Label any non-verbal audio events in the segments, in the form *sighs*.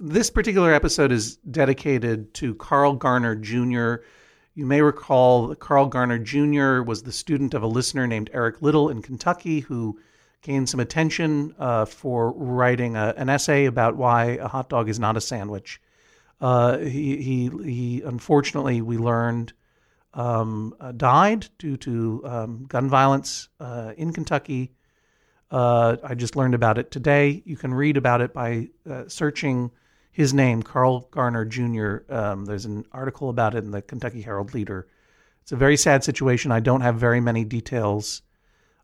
this particular episode is dedicated to Carl Garner Jr. You may recall that Carl Garner Jr. was the student of a listener named Eric Little in Kentucky who gained some attention uh, for writing a, an essay about why a hot dog is not a sandwich. Uh, he, he, he, unfortunately, we learned, um, uh, died due to um, gun violence uh, in Kentucky. Uh, I just learned about it today. You can read about it by uh, searching his name, Carl Garner Jr. Um, there's an article about it in the Kentucky Herald Leader. It's a very sad situation. I don't have very many details.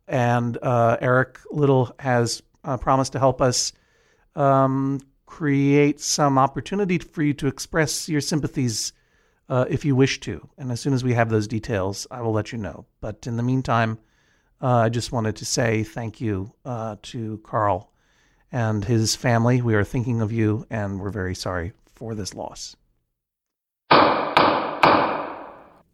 And uh, Eric Little has uh, promised to help us um, create some opportunity for you to express your sympathies uh, if you wish to. And as soon as we have those details, I will let you know. But in the meantime, uh, I just wanted to say thank you uh, to Carl and his family. We are thinking of you, and we're very sorry for this loss.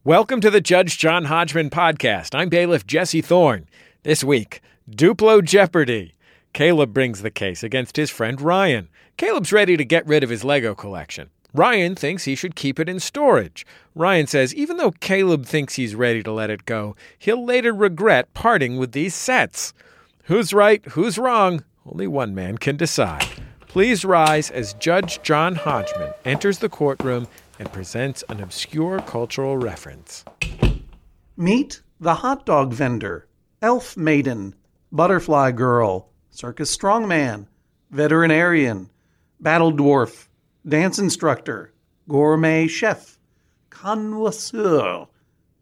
Welcome to the Judge John Hodgman podcast. I'm bailiff Jesse Thorne. This week, Duplo Jeopardy. Caleb brings the case against his friend Ryan. Caleb's ready to get rid of his Lego collection. Ryan thinks he should keep it in storage. Ryan says even though Caleb thinks he's ready to let it go, he'll later regret parting with these sets. Who's right? Who's wrong? Only one man can decide. Please rise as Judge John Hodgman enters the courtroom and presents an obscure cultural reference. Meet the hot dog vendor, elf maiden, butterfly girl, circus strongman, veterinarian, battle dwarf, dance instructor, gourmet chef, connoisseur,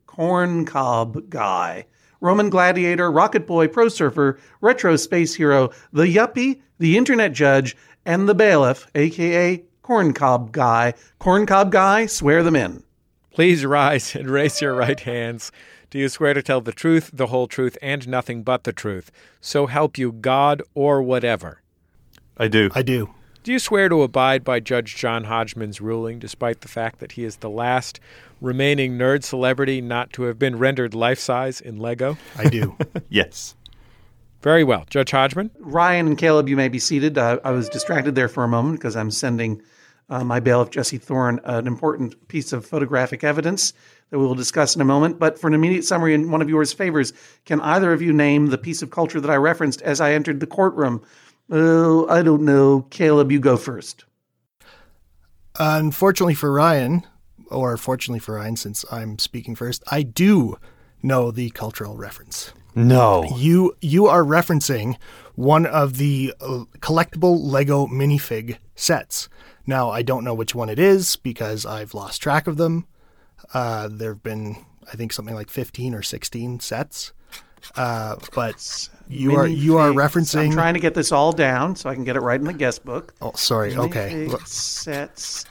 corn cob guy, Roman gladiator, rocket boy, pro surfer, retro space hero, the yuppie, the internet judge, and the bailiff, aka corncob guy. Corncob guy, swear them in. Please rise and raise your right hands. Do you swear to tell the truth, the whole truth, and nothing but the truth? So help you God or whatever. I do. I do. Do you swear to abide by Judge John Hodgman's ruling, despite the fact that he is the last remaining nerd celebrity not to have been rendered life size in Lego? I do. *laughs* yes. Very well. Judge Hodgman? Ryan and Caleb, you may be seated. Uh, I was distracted there for a moment because I'm sending uh, my bailiff, Jesse Thorne, an important piece of photographic evidence that we will discuss in a moment. But for an immediate summary in one of yours favors, can either of you name the piece of culture that I referenced as I entered the courtroom? Oh, I don't know. Caleb, you go first. Unfortunately for Ryan, or fortunately for Ryan, since I'm speaking first, I do know the cultural reference. No. You you are referencing one of the uh, collectible Lego minifig sets. Now I don't know which one it is because I've lost track of them. Uh, there have been I think something like 15 or 16 sets. Uh, but you are you are referencing. I'm trying to get this all down so I can get it right in the guest book. Oh, sorry. Okay. Minifig Sets.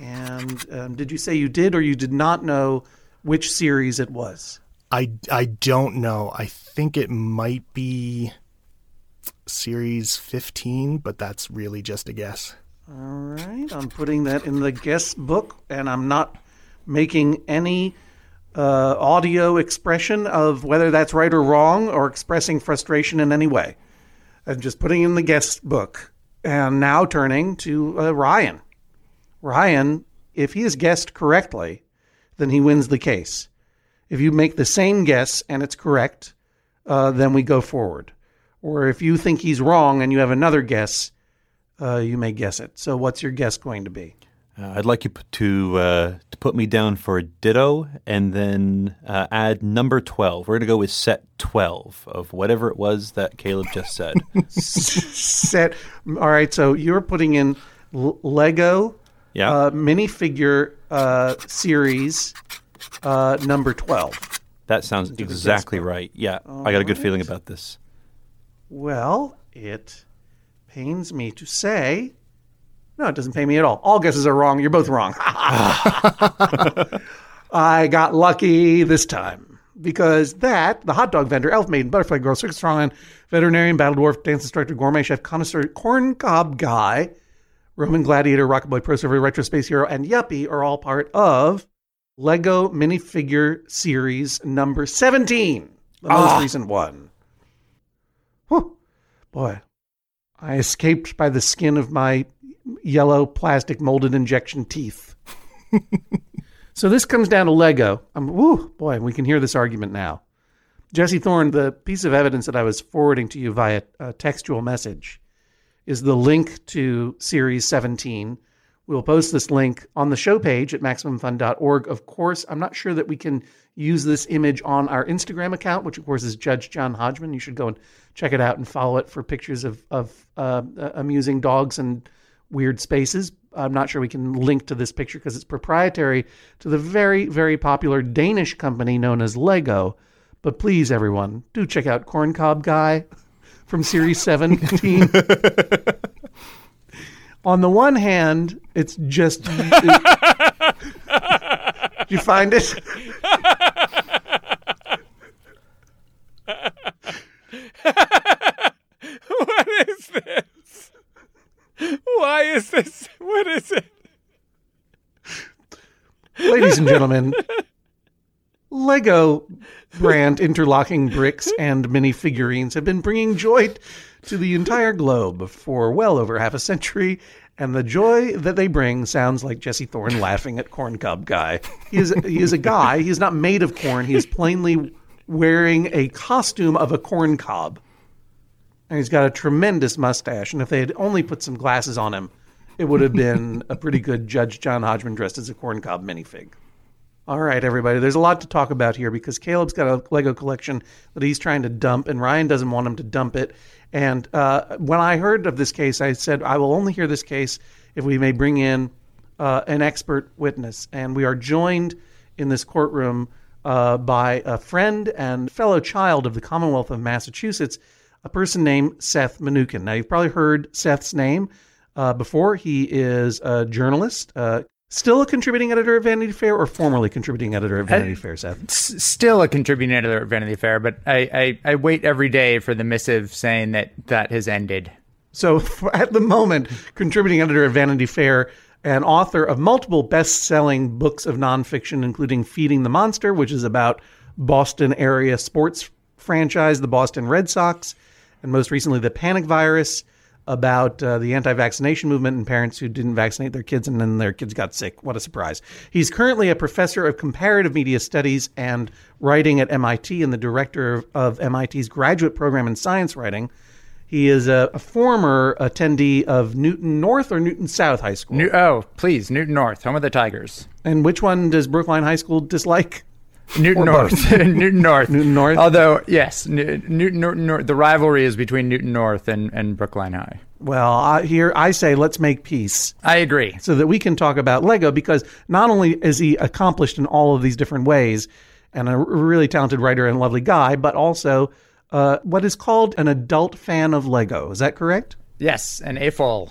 And um, did you say you did or you did not know which series it was? I I don't know. I think it might be series 15, but that's really just a guess. All right. I'm putting that in the guest book, and I'm not making any uh, audio expression of whether that's right or wrong or expressing frustration in any way. I'm just putting in the guest book. And now turning to uh, Ryan. Ryan, if he has guessed correctly, then he wins the case. If you make the same guess and it's correct, uh, then we go forward. Or if you think he's wrong and you have another guess, uh, you may guess it. So, what's your guess going to be? Uh, I'd like you to uh, to put me down for a ditto, and then uh, add number twelve. We're going to go with set twelve of whatever it was that Caleb just said. *laughs* Set. All right. So you're putting in L- Lego yeah. uh, minifigure uh, series uh, number 12. that sounds exactly right. Yeah, I got a good feeling about this. Well, it pains me to say. No, it doesn't pay me at all. All guesses are wrong. You're both wrong. *laughs* I got lucky this time because that, the hot dog vendor, elf maiden, butterfly girl, circus strongman, veterinarian, battle dwarf, dance instructor, gourmet chef, connoisseur, corn cob guy, Roman gladiator, rocket boy, pro surfer, retro space hero, and yuppie are all part of Lego minifigure series number 17, the most ah. recent one. Whew. Boy, I escaped by the skin of my yellow plastic molded injection teeth. *laughs* so this comes down to Lego. I'm, woo, boy, we can hear this argument now. Jesse Thorne, the piece of evidence that I was forwarding to you via a textual message is the link to Series 17. We'll post this link on the show page at MaximumFun.org. Of course, I'm not sure that we can use this image on our Instagram account, which of course is Judge John Hodgman. You should go and check it out and follow it for pictures of, of uh, amusing dogs and weird spaces. I'm not sure we can link to this picture because it's proprietary to the very, very popular Danish company known as Lego. But please, everyone, do check out Corncob Guy *laughs* from Series 17. *laughs* On the one hand, it's just. It, did *laughs* you find it? what is this? Why is this? What is it? Ladies and gentlemen, Lego brand interlocking bricks and mini figurines have been bringing joy to the entire globe for well over half a century. And the joy that they bring sounds like Jesse Thorne laughing at Corn Corncob Guy. He is he is a guy. He is not made of corn. He is plainly wearing a costume of a corn cob, and he's got a tremendous mustache. And if they had only put some glasses on him, it would have been *laughs* a pretty good Judge John Hodgman dressed as a corn cob minifig. All right, everybody. There's a lot to talk about here because Caleb's got a Lego collection that he's trying to dump, and Ryan doesn't want him to dump it. And uh, when I heard of this case, I said, I will only hear this case if we may bring in uh, an expert witness. And we are joined in this courtroom uh, by a friend and fellow child of the Commonwealth of Massachusetts, a person named Seth Mnookin. Now, you've probably heard Seth's name uh, before. He is a journalist, uh, Still a contributing editor at Vanity Fair, or formerly contributing editor at Vanity I, Fair, Seth? S- still a contributing editor at Vanity Fair, but I, I, I, wait every day for the missive saying that that has ended. So, *laughs* at the moment, contributing editor at Vanity Fair and author of multiple best selling books of nonfiction, including Feeding the Monster, which is about Boston area sports franchise, the Boston Red Sox, and most recently, The Panic Virus about uh, the anti-vaccination movement and parents who didn't vaccinate their kids and then their kids got sick. What a surprise. He's currently a professor of comparative media studies and writing at MIT and the director of, of MIT's graduate program in science writing. He is a, a, former attendee of Newton North or Newton South High School. New, oh, please, Newton North, home of the Tigers. And which one does Brookline High School dislike? Newton North. *laughs* Newton North. Newton North. Although, yes, Newton, North. The rivalry is between Newton North and, and Brookline High. Well, I, here I say let's make peace. I agree. So that we can talk about Lego because not only is he accomplished in all of these different ways and a really talented writer and lovely guy, but also uh, what is called an adult fan of Lego. Is that correct? Yes, an AFOL.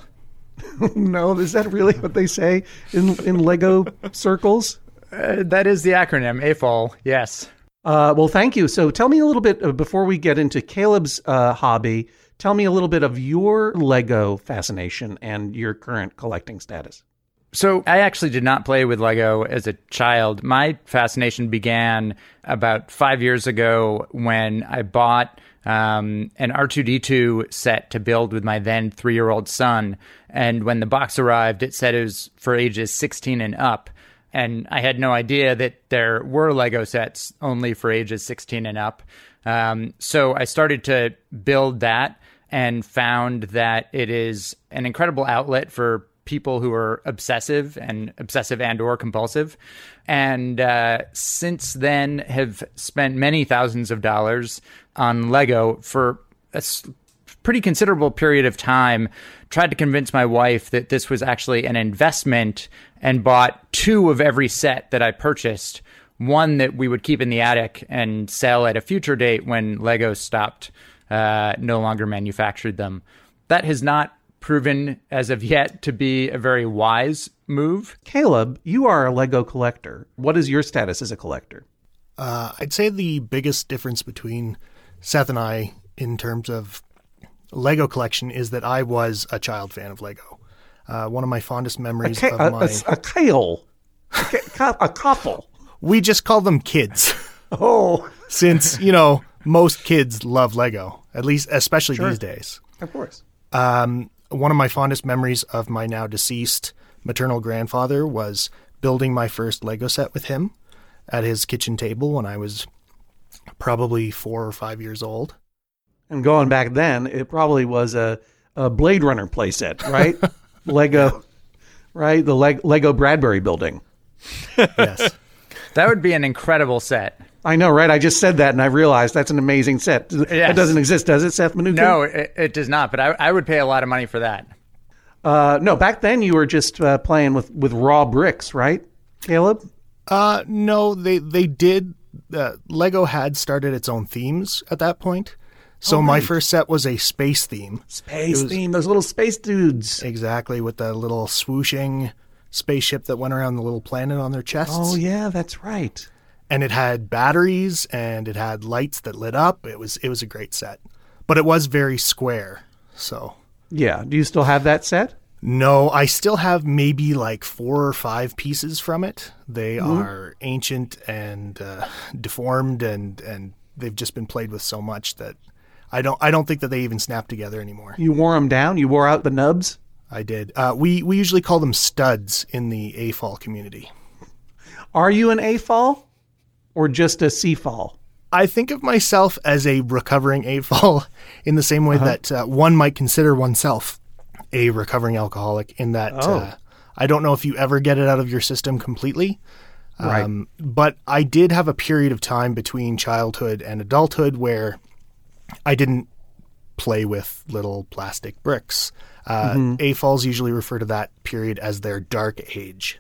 *laughs* no, is that really what they say in in Lego circles? Uh, that is the acronym AFOL. Yes. Uh, well, thank you. So, tell me a little bit uh, before we get into Caleb's uh, hobby. Tell me a little bit of your Lego fascination and your current collecting status. So, I actually did not play with Lego as a child. My fascination began about five years ago when I bought um, an R2D2 set to build with my then three year old son. And when the box arrived, it said it was for ages 16 and up and I had no idea that there were Lego sets only for ages 16 and up. Um, so I started to build that and found that it is an incredible outlet for people who are obsessive and obsessive and or compulsive and uh, since then have spent many thousands of dollars on lego for a pretty considerable period of time tried to convince my wife that this was actually an investment and bought two of every set that I purchased. One that we would keep in the attic and sell at a future date when Lego stopped, uh, no longer manufactured them. That has not proven as of yet to be a very wise move. Caleb, you are a Lego collector. What is your status as a collector? Uh, I'd say the biggest difference between Seth and I in terms of Lego collection is that I was a child fan of Lego. Uh, one of my fondest memories a ca- of my a, a kale, a, a couple. *laughs* We just call them kids. *laughs* oh, since you know most kids love Lego, at least especially sure. these days. Of course. Um, one of my fondest memories of my now deceased maternal grandfather was building my first Lego set with him at his kitchen table when I was probably four or five years old. And going back then, it probably was a, a Blade Runner playset, right? *laughs* Lego, right? The Leg- Lego Bradbury building. Yes. That would be an incredible set. I know, right? I just said that and I realized that's an amazing set. That doesn't exist, does it, Seth Mnookin? No, it, it does not. But I, I would pay a lot of money for that. Uh, no, back then you were just uh, playing with, with raw bricks, right, Caleb? Uh, no, they they did. Uh, Lego had started its own themes at that point. So my first set was a space theme, Space was- theme, those little space dudes. exactly with the little swooshing spaceship that went around the little planet on their chests. Oh, yeah, that's right. and it had batteries and it had lights that lit up. It was it was a great set, but it was very square. So Yeah. Do you still have that set? no, I still have maybe like four or five pieces from it. They are ancient and uh, deformed, and and they've just been played with so much that I don't I don't think that they even snap together anymore. You wore them down? You wore out the nubs? I did. Uh, we we usually call them studs in the AFOL community. Are you an AFOL or just a C fall? I think of myself as a recovering AFOL *laughs* in the same way that uh, one might consider oneself a recovering alcoholic, in that Oh. uh, I don't know if you ever get it out of your system completely. Right. Um, but I did have a period of time between childhood and adulthood where I didn't play with little plastic bricks. Uh, falls usually refer to that period as their dark age.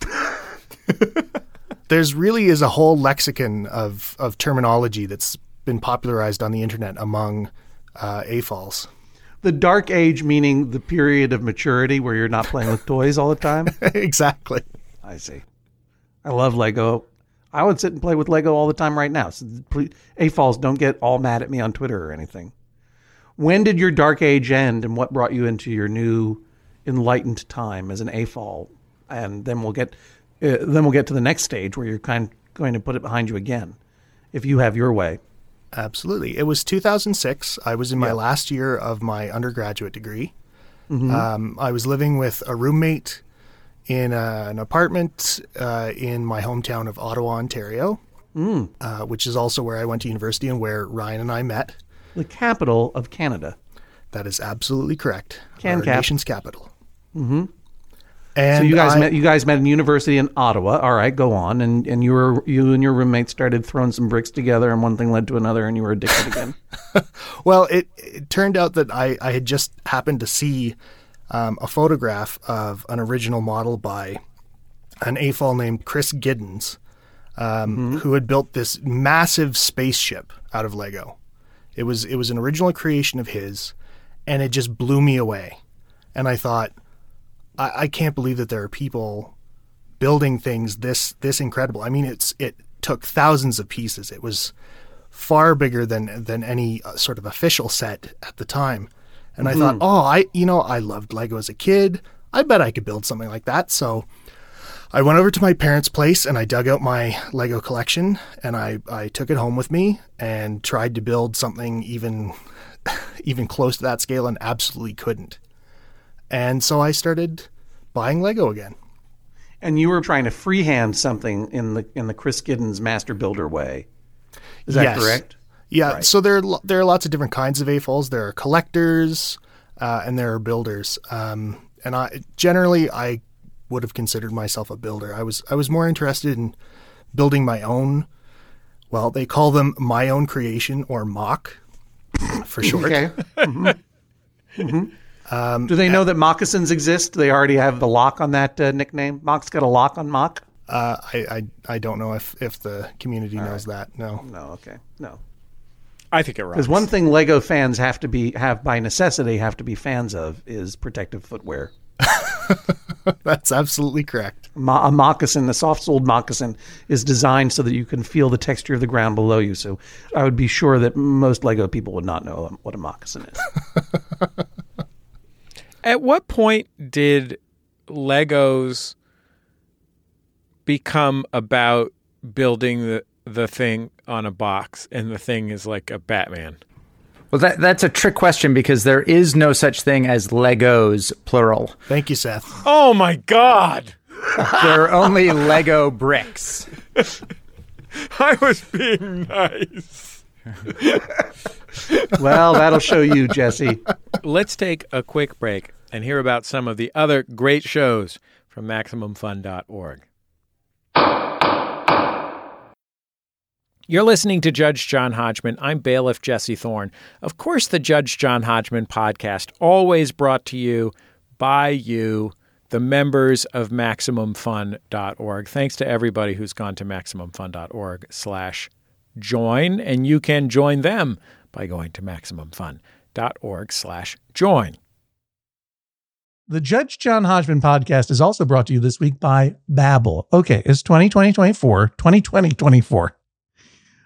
*laughs* There's really is a whole lexicon of, of terminology that's been popularized on the internet among uh, falls. The dark age meaning the period of maturity where you're not playing with toys all the time? *laughs* exactly. I see. I love Lego. I would sit and play with Lego all the time right now. So please, AFOLs, don't get all mad at me on Twitter or anything. When did your dark age end and what brought you into your new enlightened time as an AFOL? And then we'll get uh, then we'll get to the next stage where you're kind of going to put it behind you again if you have your way. Absolutely. It was 2006. I was in my last year of my undergraduate degree. Um, I was living with a roommate in uh, an apartment uh, in my hometown of Ottawa, Ontario, uh, which is also where I went to university and where Ryan and I met. The capital of Canada. That is absolutely correct. Can Our nation's capital. Mm-hmm. And So you guys I- met you guys met in university in Ottawa. All right, go on. And and you were you and your roommate started throwing some bricks together and one thing led to another and you were addicted again. *laughs* Well, it, it turned out that I, I had just happened to see um, a photograph of an original model by an AFOL named Chris Giddens, um, who had built this massive spaceship out of Lego. It was it was an original creation of his, and it just blew me away. And I thought, I, I can't believe that there are people building things this this incredible. I mean, it's it took thousands of pieces. It was far bigger than than any uh, sort of official set at the time. And I thought, mm-hmm. oh, I you know I loved Lego as a kid. I bet I could build something like that. So I went over to my parents' place and I dug out my Lego collection and I I took it home with me and tried to build something even *laughs* even close to that scale and absolutely couldn't. And so I started buying Lego again. and you were trying to freehand something in the in the Chris Giddens master builder way. Is that Yes. correct? Yeah, so there are, there are lots of different kinds of AFOLs. There are collectors, uh, and there are builders. Um, and I generally I would have considered myself a builder. I was I was more interested in building my own. Well, they call them my own creation or MOC, for *laughs* short. Okay. Mhm. Mhm. Do they know that moccasins exist? They already have the lock on that uh, nickname? Mock's got a lock on mock. Uh, I, I I don't know if if the community knows that. No. No, okay, no. I think it Because one thing Lego fans have to be have by necessity have to be fans of is protective footwear. *laughs* That's absolutely correct. Mo- a moccasin, a soft-soled moccasin, is designed so that you can feel the texture of the ground below you. So I would be sure that most Lego people would not know what a moccasin is. *laughs* At what point did Legos become about building the the thing on a box and the thing is like a Batman? Well, that, that's a trick question because there is no such thing as Legos, plural. Thank you, Seth. Oh my God! There are only Lego bricks. *laughs* I was being nice. *laughs* Well, that'll show you, Jesse. Let's take a quick break and hear about some of the other great shows from MaximumFun.org. You're listening to Judge John Hodgman. I'm bailiff Jesse Thorne. Of course, the Judge John Hodgman podcast, always brought to you by you, the members of MaximumFun.org. Thanks to everybody who's gone to MaximumFun.org slash join, and you can join them by going to MaximumFun.org slash join. The Judge John Hodgman podcast is also brought to you this week by Babbel. Okay, it's 2020 24, 2020 24.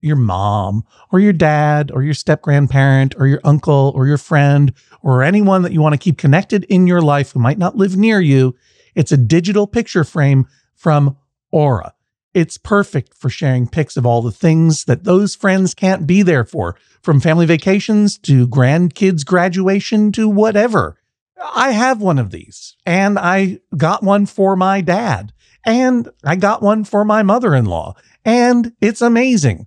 your mom or your dad or your step grandparent or your uncle or your friend or anyone that you want to keep connected in your life who might not live near you. It's a digital picture frame from Aura. It's perfect for sharing pics of all the things that those friends can't be there for, from family vacations to grandkids' graduation to whatever. I have one of these, and I got one for my dad, and I got one for my mother in law, and it's amazing.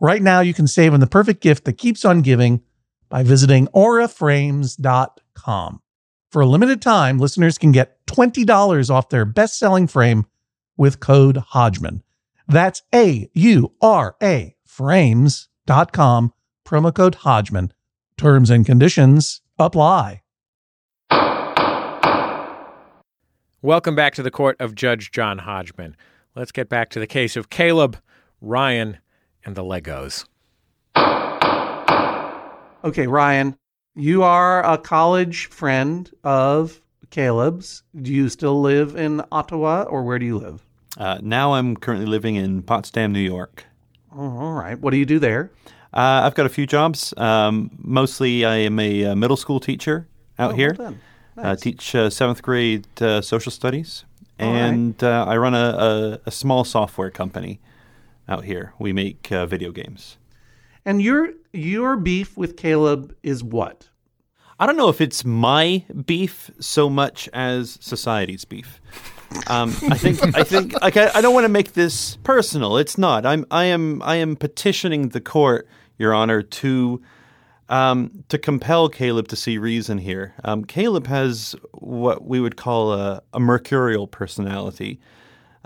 Right now, you can save on the perfect gift that keeps on giving by visiting auraframes.com. For a limited time, listeners can get $20 off their best selling frame with code Hodgman. That's A U R A frames.com, promo code Hodgman. Terms and conditions apply. Welcome back to the court of Judge John Hodgman. Let's get back to the case of Caleb, Ryan, and the Legos. Okay, Ryan, you are a college friend of Caleb's. Do you still live in Ottawa or where do you live? Uh, now I'm currently living in Potsdam, New York. Oh, all right. What do you do there? Uh, I've got a few jobs. Um, mostly, I am a, uh middle school teacher out Oh, here. well done. Uh, teach uh, seventh grade uh, social studies, All right. and uh, I run a, a, a small software company out here. We make uh, video games. And your your beef with Caleb is what? I don't know if it's my beef so much as society's beef. Um, I think I think *laughs* like I, I don't want to make this personal. It's not. I'm I am I am petitioning the court, Your Honor, to um, to compel Caleb to see reason here. Um, Caleb has what we would call a, a mercurial personality.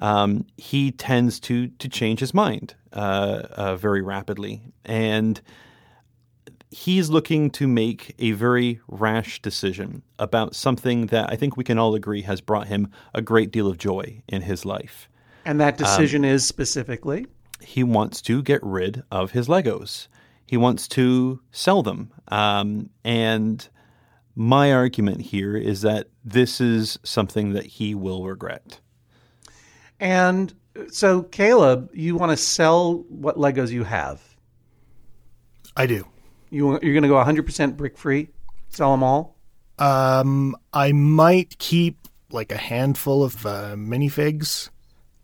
Um, he tends to to change his mind uh, uh, very rapidly, and he's looking to make a very rash decision about something that I think we can all agree has brought him a great deal of joy in his life. And that decision is specifically He wants to get rid of his Legos. He wants to sell them. Um, and my argument here is that this is something that he will regret. And so, Caleb, you want to sell what Legos you have. I do. You, you're going to go 100% brick free, sell them all. Um, I might keep like a handful of uh, minifigs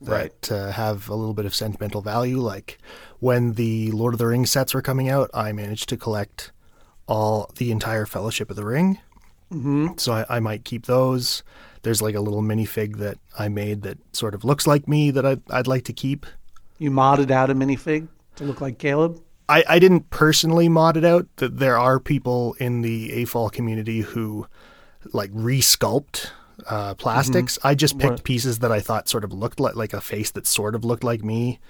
that uh, have a little bit of sentimental value. Like when the Lord of the Rings sets were coming out, I managed to collect all the entire Fellowship of the Ring. Mm-hmm. So I, I might keep those. There's like a little minifig that I made that sort of looks like me that I'd, I'd like to keep. You modded out a minifig to look like Caleb. I, I didn't personally mod it out. That there are people in the AFOL community who like resculpt uh, plastics. I just picked What- pieces that I thought sort of looked like like a face that sort of looked like me,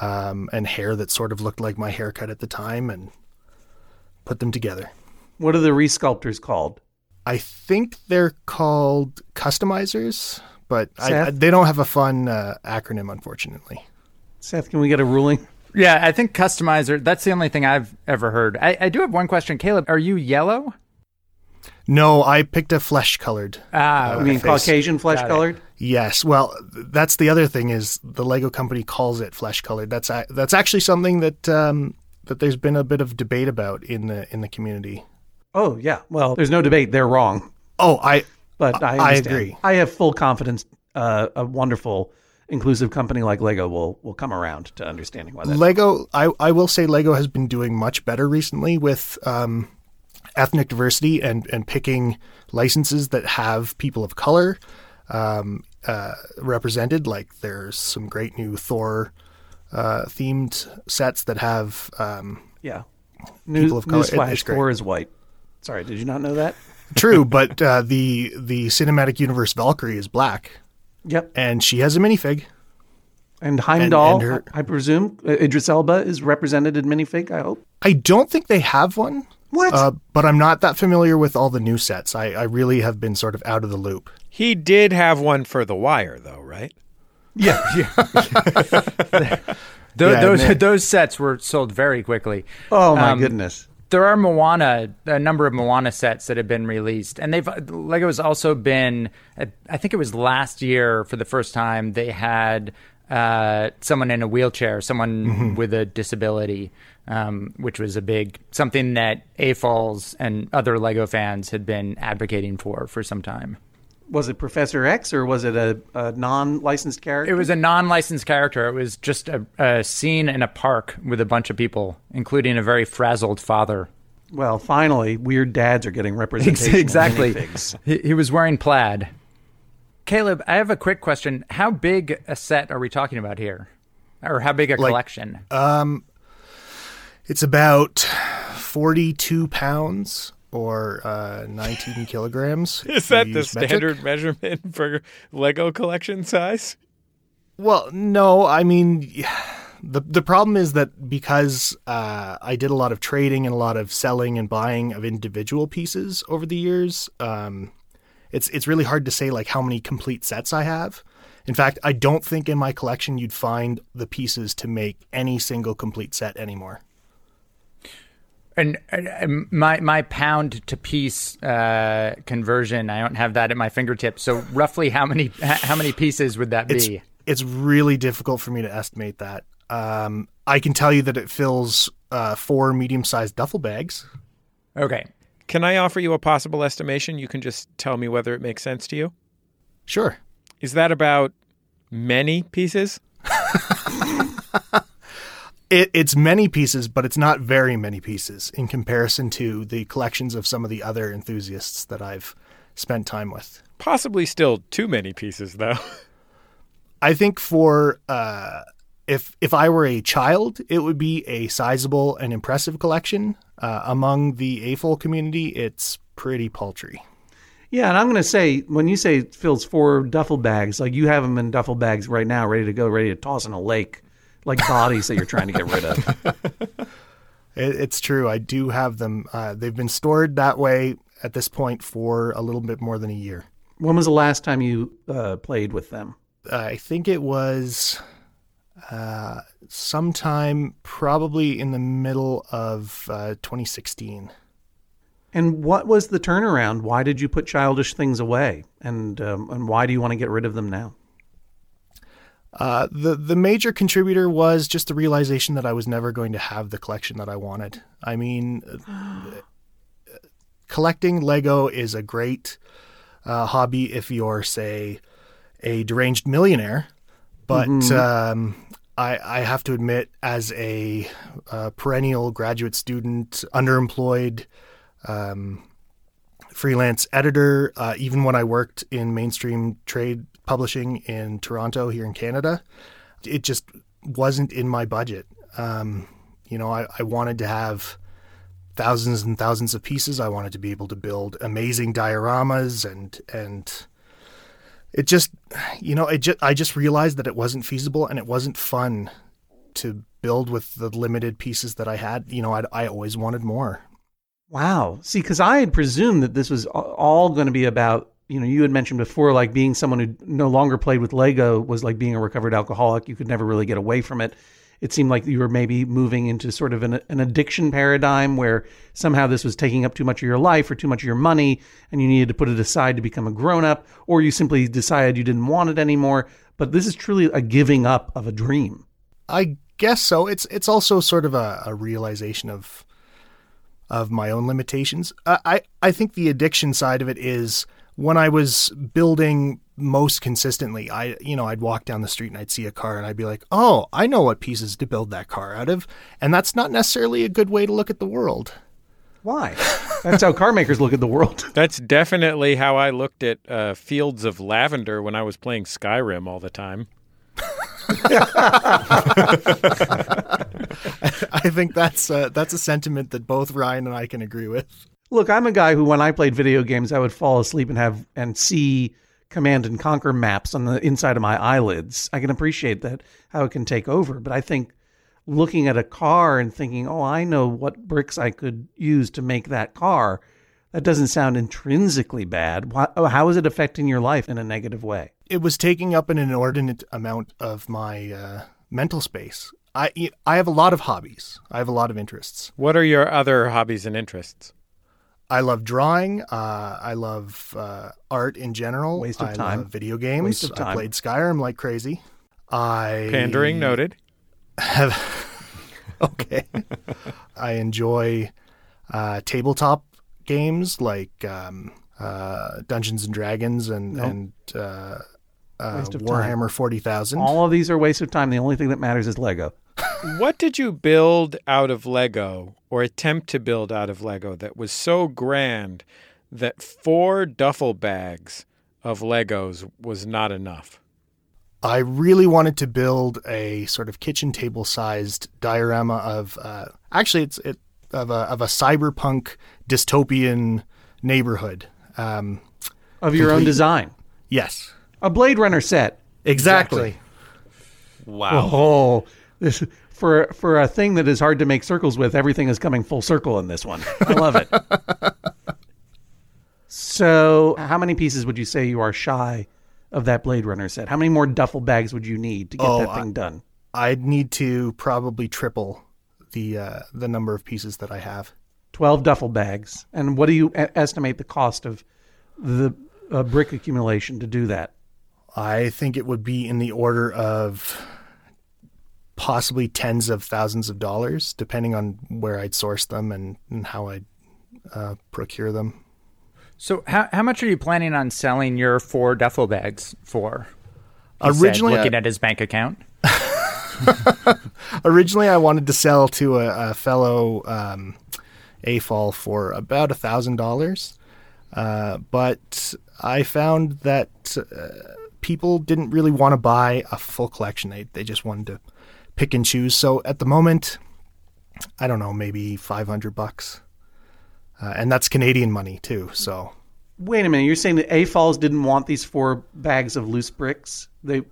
um, and hair that sort of looked like my haircut at the time, and put them together. What are the resculptors called? I think they're called customizers, but I, I, they don't have a fun uh, acronym, unfortunately. Seth, can we get a ruling? Yeah, I think customizer. That's the only thing I've ever heard. I, I do have one question, Caleb. Are you yellow? No, I picked a flesh colored. Ah, I mean, face. Caucasian flesh colored? Yes. Well, that's the other thing is the Lego company calls it flesh colored. That's that's actually something that um, that there's been a bit of debate about in the in the community. Oh, yeah. Well, there's no debate. They're wrong. Oh, I But I, I understand. agree. I have full confidence uh, a wonderful, inclusive company like Lego will, will come around to understanding why that Lego. I I will say Lego has been doing much better recently with um, ethnic diversity and and picking licenses that have people of color um, uh, represented. Like there's some great new Thor uh, themed sets that have. Um, Yeah. people of color, it- newsflash, it's great. Thor is white. Sorry, did you not know that? True, but uh, the the cinematic universe Valkyrie is black, Yep. and she has a minifig. And Heimdall, and her- I presume, uh, Idris Elba is represented in minifig, I hope. I don't think they have one, What? uh, but I'm not that familiar with all the new sets. I, I really have been sort of out of the loop. He did have one for The Wire, though, right? yeah. *laughs* *laughs* Tho- Yeah, those man. those sets were sold very quickly. Oh, my Um, goodness. There are Moana, a number of Moana sets that have been released, and they've Lego's also been. I think it was last year for the first time they had uh, someone in a wheelchair, someone Mm-hmm. with a disability, um, which was a big something that AFOLs and other Lego fans had been advocating for for some time. Was it Professor X or was it a, a non licensed character? It was a non-licensed character. It was just a, a scene in a park with a bunch of people, including a very frazzled father. Well, finally, weird dads are getting representation. in exactly. He, he was wearing plaid. Caleb, I have a quick question. How big a set are we talking about here? Or how big a Like- collection? Um, it's about 42 pounds or uh, 19 kilograms. *laughs* Is that the use metric. standard measurement *laughs* for Lego collection size? Well, no, I mean, the the problem is that because uh, I did a lot of trading and a lot of selling and buying of individual pieces over the years, um, it's it's really hard to say like how many complete sets I have. In fact, I don't think in my collection you'd find the pieces to make any single complete set anymore. And uh, my my pound to piece uh, conversion, I don't have that at my fingertips. So roughly, how many how many pieces would that It's be? it's really difficult for me to estimate that. Um, I can tell you that it fills uh, four medium sized duffel bags. Okay, Can I offer you a possible estimation? You can just tell me whether it makes sense to you. Sure. Is that about many pieces? *laughs* It, it's many pieces, but it's not very many pieces in comparison to the collections of some of the other enthusiasts that I've spent time with. Possibly still too many pieces, though. *laughs* I think for uh, if if I were a child, it would be a sizable and impressive collection. Uh, among the AFOL community, it's pretty paltry. Yeah, and I'm going to say when you say it fills four duffel bags, like you have them in duffel bags right now, ready to go, ready to toss in a lake, like bodies that you're trying to get rid of. *laughs* It, it's true. I do have them. Uh, they've been stored that way at this point for a little bit more than a year. When was the last time you uh, played with them? I think it was uh, sometime probably in the middle of uh, 2016. And what was the turnaround? Why did you put childish things away? And um, and why do you want to get rid of them now? Uh, the the major contributor was just the realization that I was never going to have the collection that I wanted. I mean, *gasps* collecting Lego is a great uh, hobby if you're, say, a deranged millionaire, but um, I, I have to admit, as a uh, perennial graduate student, underemployed. Um, freelance editor, uh, even when I worked in mainstream trade publishing in Toronto here in Canada, it just wasn't in my budget. Um, you know, I, I wanted to have thousands and thousands of pieces. I wanted to be able to build amazing dioramas and and it just you know it just I just realized that it wasn't feasible and it wasn't fun to build with the limited pieces that I had. You know, I I always wanted more. Wow. See, because I had presumed that this was all going to be about, you know, you had mentioned before, like being someone who no longer played with Lego was like being a recovered alcoholic. You could never really get away from it. It seemed like you were maybe moving into sort of an, an addiction paradigm where somehow this was taking up too much of your life or too much of your money and you needed to put it aside to become a grown up, or you simply decided you didn't want it anymore. But this is truly a giving up of a dream. I guess so. It's it's also sort of a, a realization of of my own limitations. I, I I think the addiction side of it is when I was building most consistently. I you know I'd walk down the street and I'd see a car and I'd be like, oh, I know what pieces to build that car out of, and that's not necessarily a good way to look at the world. Why? That's how car makers look at the world. *laughs* That's definitely how I looked at uh, Fields of Lavender when I was playing Skyrim all the time. *laughs* I think that's uh, that's a sentiment that both Ryan and I can agree with. Look, I'm a guy who, when I played video games, I would fall asleep and have and see Command and Conquer maps on the inside of my eyelids. I can appreciate that how it can take over, but I think looking at a car and thinking, "Oh, I know what bricks I could use to make that car," that doesn't sound intrinsically bad. Why, oh, how is it affecting your life in a negative way? It was taking up an inordinate amount of my uh, mental space. I I have a lot of hobbies. I have a lot of interests. What are your other hobbies and interests? I love drawing. Uh, I love uh, art in general. Waste of I time. love video games. Waste of I time. played Skyrim like crazy. I Pandering noted. have *laughs* okay. I enjoy uh, tabletop games like um, uh, Dungeons and Dragons and Nope. and uh, uh, Waste time. Warhammer Forty Thousand. All of these are waste of time. The only thing that matters is Lego. What did you build out of Lego or attempt to build out of Lego that was so grand that four duffel bags of Legos was not enough? I really wanted to build a sort of kitchen table sized diorama of uh, actually it's it of a of a cyberpunk dystopian neighborhood. Um, Of your own design. yes, A Blade Runner set. exactly. Wow. Oh, this for for a thing that is hard to make circles with. Everything is coming full circle in this one. I love it. *laughs* so, how many pieces would you say you are shy of that Blade Runner set? How many more duffel bags would you need to get Oh, that I- thing done? I'd need to probably triple the uh, the number of pieces that I have. Twelve duffel bags. And what do you e- estimate the cost of the uh, brick accumulation to do that? I think it would be in the order of possibly tens of thousands of dollars, depending on where I'd source them and, and how I'd uh, procure them. So, how, how much are you planning on selling your four duffel bags for? He said, Originally, looking I- at his bank account. *laughs* Originally, I wanted to sell to a, a fellow um, AFOL for about a thousand dollars, uh, but I found that uh, people didn't really want to buy a full collection. They they just wanted to pick and choose. So at the moment, I don't know, maybe five hundred bucks, uh, and that's Canadian money too. So Wait a minute. You're saying that AFOLs didn't want these four bags of loose bricks? They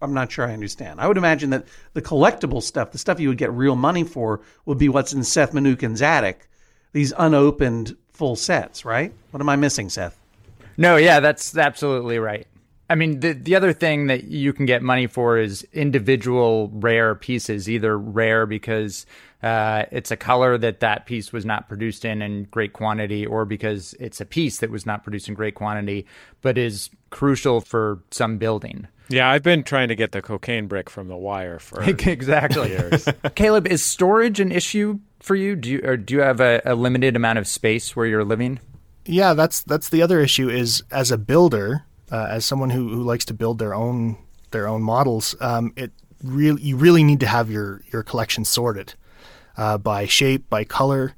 I'm not sure I understand. I would imagine that the collectible stuff, the stuff you would get real money for, would be what's in Seth Mnookin's attic. These unopened full sets, right? What am I missing, Seth? No, yeah, that's absolutely right. I mean, the the other thing that you can get money for is individual rare pieces, either rare because uh, it's a color that that piece was not produced in in great quantity, or because it's a piece that was not produced in great quantity, but is crucial for some building. Yeah, I've been trying to get the cocaine brick from the wire for *laughs* exactly. years. *laughs* Caleb, is storage an issue for you? Do you or do you have a, a limited amount of space where you're living? Yeah, that's that's the other issue. Is as a builder, uh, as someone who, who likes to build their own their own models, um, it really you really need to have your your collection sorted uh, by shape, by color,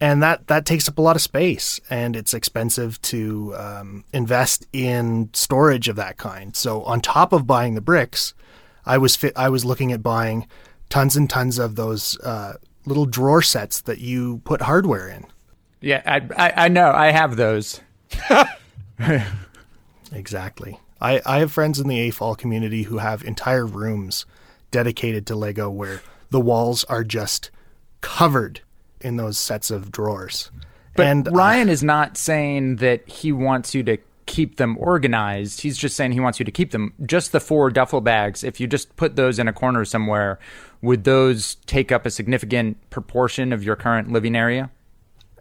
and that that takes up a lot of space, and it's expensive to um, invest in storage of that kind. So on top of buying the bricks, I was fit, I was looking at buying tons and tons of those uh, little drawer sets that you put hardware in. Yeah, I, I, I know. I have those. *laughs* Exactly. I, I have friends in the AFOL community who have entire rooms dedicated to Lego where the walls are just covered in those sets of drawers. But and uh, Ryan is not saying that he wants you to keep them organized. He's just saying he wants you to keep them. Just the four duffel bags, if you just put those in a corner somewhere, would those take up a significant proportion of your current living area?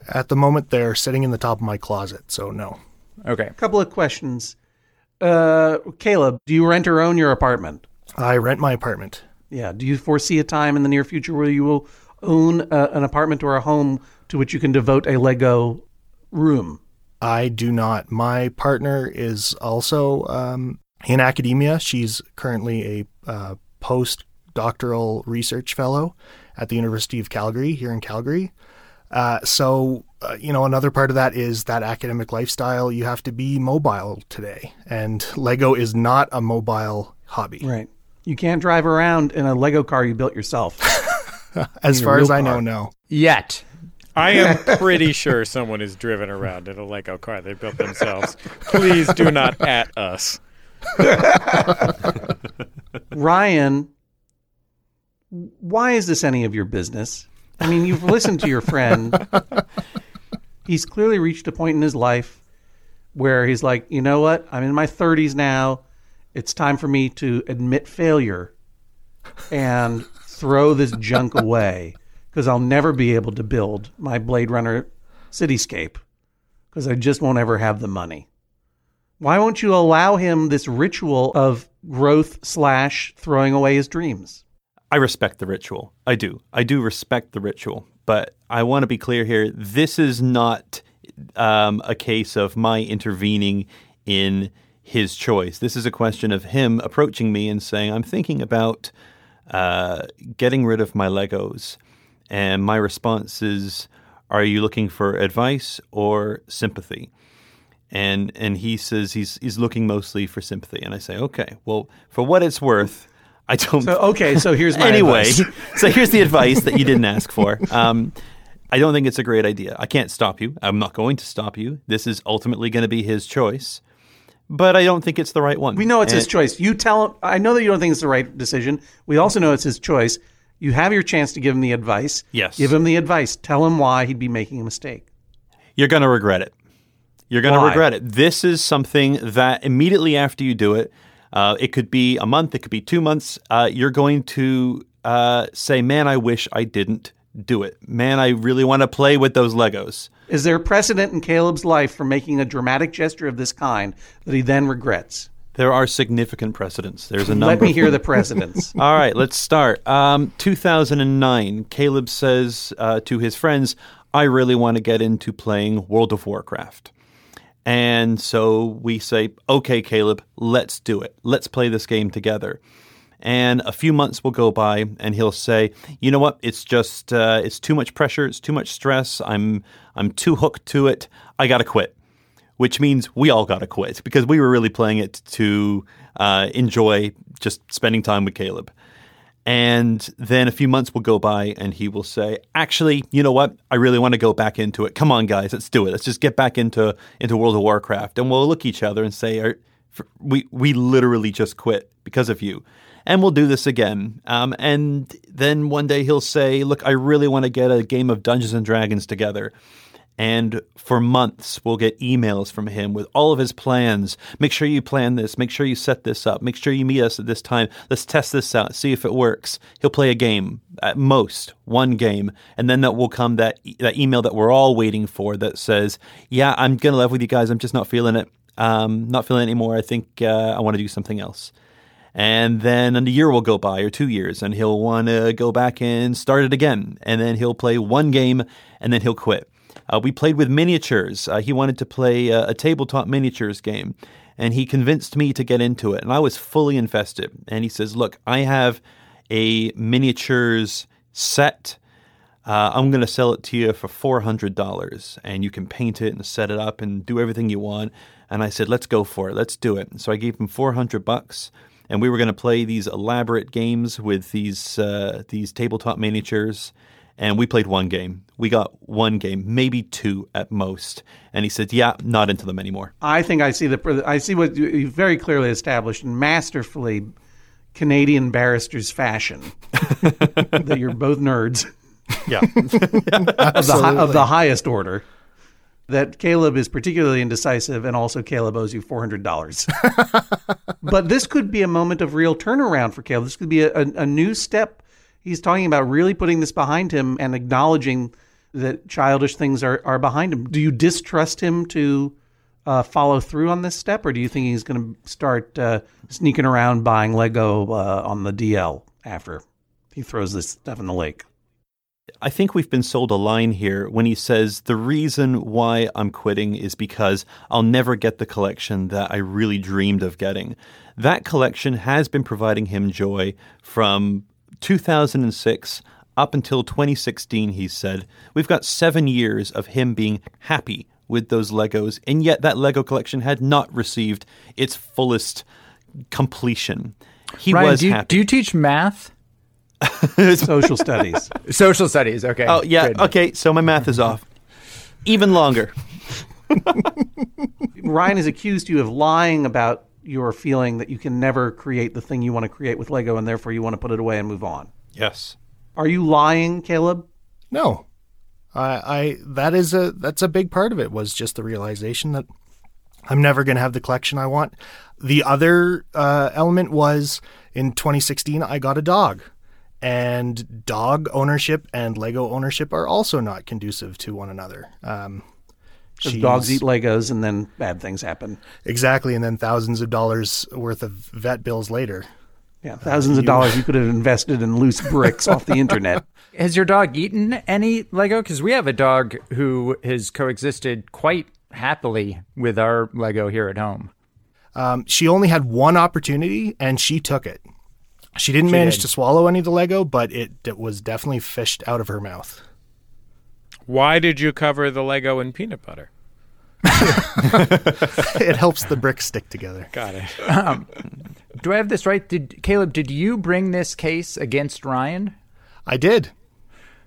at the moment they're sitting in the top of my closet, so no. Okay. A couple of questions. Uh, Caleb, do you rent or own your apartment? I rent my apartment. Yeah. Do you foresee a time in the near future where you will own a, an apartment or a home to which you can devote a Lego room? I do not. My partner is also um, in academia. She's currently a uh, postdoctoral research fellow at the University of Calgary here in Calgary. Uh, so, uh, you know, another part of that is that academic lifestyle. You have to be mobile today, and Lego is not a mobile hobby. Right. You can't drive around in a Lego car you built yourself. *laughs* As far as I know, car. no. Yet. I am pretty *laughs* sure someone is driven around in a Lego car they built themselves. Please do not at us. *laughs* Ryan, why is this any of your business? I mean, you've listened to your friend. He's clearly reached a point in his life where he's like, you know what? I'm in my 30s now. It's time for me to admit failure and throw this junk *laughs* away because I'll never be able to build my Blade Runner cityscape because I just won't ever have the money. Why won't you allow him this ritual of growth slash throwing away his dreams? I respect the ritual. I do. I do respect the ritual. But I want to be clear here. This is not um, a case of my intervening in his choice. This is a question of him approaching me and saying, I'm thinking about uh, getting rid of my Legos. And my response is, Are you looking for advice or sympathy? And and he says he's he's looking mostly for sympathy. And I say, Okay, well, for what it's worth, I don't So okay, so here's my anyway, *laughs* so here's the advice that you didn't ask for. Um, I don't think it's a great idea. I can't stop you. I'm not going to stop you. This is ultimately going to be his choice, but I don't think it's the right one. We know it's his choice. You tell him. I know that you don't think it's the right decision. We also know it's his choice. You have your chance to give him the advice. Yes. Give him the advice. Tell him why he'd be making a mistake. You're going to regret it. You're going to regret it. This is something that immediately after you do it, uh, it could be a month, it could be two months. Uh, you're going to uh, say, "Man, I wish I didn't do it. Man, I really want to play with those Legos." Is there precedent in Caleb's life for making a dramatic gesture of this kind that he then regrets? There are significant precedents. There's a number. Let me hear the *laughs* precedents. All right, let's start. Um, 2009, Caleb says uh, to his friends, I really want to get into playing World of Warcraft. And so we say, okay, Caleb, let's do it. Let's play this game together. And a few months will go by, and he'll say, "You know what? It's just uh, it's too much pressure. It's too much stress. I'm I'm too hooked to it. I gotta quit." which means we all got to quit because we were really playing it to uh, enjoy just spending time with Caleb. And then a few months will go by and he will say, Actually, you know what? I really want to go back into it. Come on, guys, let's do it. Let's just get back into, into World of Warcraft. And we'll look at each other and say, we, we literally just quit because of you. and we'll do this again. Um, and then one day he'll say, Look, I really want to get a game of Dungeons and Dragons together. And for months, we'll get emails from him with all of his plans. Make sure you plan this. Make sure you set this up. Make sure you meet us at this time. Let's test this out, see if it works. He'll play a game, at most one game, and then that will come that that email that we're all waiting for that says, "Yeah, I'm gonna live with you guys. I'm just not feeling it. Um, not feeling it anymore. I think uh, I want to do something else." And then a year will go by, or two years, and he'll want to go back and start it again. And then he'll play one game, and then he'll quit. Uh, we played with miniatures. Uh, he wanted to play a, a, tabletop miniatures game, and he convinced me to get into it. And I was fully invested. And he says, Look, I have a miniatures set. Uh, I'm going to sell it to you for $400, and you can paint it and set it up and do everything you want. And I said, Let's go for it. Let's do it. So I gave him 400 bucks and we were going to play these elaborate games with these uh, these tabletop miniatures and we played one game. We got one game, maybe two at most. And he said, "Yeah, not into them anymore." I think I see the I see what you very clearly established and masterfully Canadian barristers fashion *laughs* that you're both nerds. Yeah, *laughs* of, the, of the highest order. That Caleb is particularly indecisive, and also Caleb owes you four hundred dollars. *laughs* but this could be a moment of real turnaround for Caleb. This could be a, a, a new step he's talking about really putting this behind him and acknowledging that childish things are, are behind him. Do you distrust him to uh, follow through on this step, or do you think he's going to start uh, sneaking around buying Lego uh, on the DL after he throws this stuff in the lake? I think we've been sold a line here when he says the reason why I'm quitting is because I'll never get the collection that I really dreamed of getting. That collection has been providing him joy from 2006 up until 2016, he said. We've got seven years of him being happy with those Legos, and yet that Lego collection had not received its fullest completion. He Ryan, was do you, happy. Do you teach math? *laughs* Social studies. *laughs* Social studies. Okay. Oh yeah. Good. Okay. So my math is off. Even longer. *laughs* Ryan has accused you of lying about your feeling that you can never create the thing you want to create with Lego and therefore you want to put it away and move on. Yes. Are you lying, Caleb? No. I, I that is a that's a big part of it was just the realization that I'm never going to have the collection I want. The other uh, element was in 2016 I got a dog. And dog ownership and Lego ownership are also not conducive to one another. Um, because dogs eat Legos and then bad things happen. Exactly, and then thousands of dollars worth of vet bills later. Yeah, thousands uh, of dollars you could have invested in loose bricks off the internet. *laughs* Has your dog eaten any Lego? Because we have a dog who has coexisted quite happily with our Lego here at home. Um, she only had one opportunity and she took it. She didn't she manage did. to swallow any of the Lego, but it, it was definitely fished out of her mouth. Why did you cover the Lego in peanut butter? *laughs* it helps the bricks stick together. Got it. *laughs* Um, do I have this right? Did Caleb? Did you bring this case against Ryan? I did.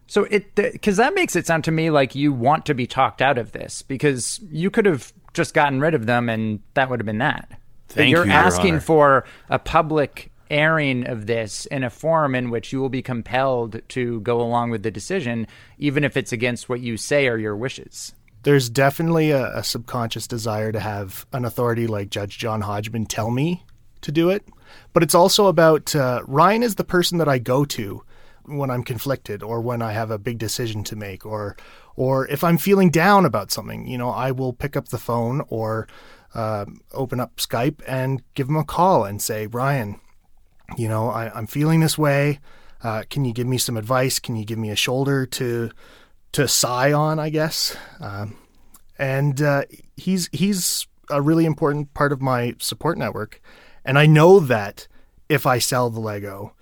So it because that makes it sound to me like you want to be talked out of this because you could have just gotten rid of them and that would have been that. Thank you're you, asking Your for a public airing of this in a forum in which you will be compelled to go along with the decision, even if it's against what you say are your wishes. There's definitely a, a subconscious desire to have an authority like Judge John Hodgman tell me to do it. But it's also about uh, Ryan is the person that I go to when I'm conflicted or when I have a big decision to make or or if I'm feeling down about something, you know, I will pick up the phone or uh, open up Skype and give him a call and say, Ryan, you know, I, am feeling this way. Uh, can you give me some advice? Can you give me a shoulder to to sigh on? I guess. Um, and uh, he's he's a really important part of my support network, and I know that if I sell the Lego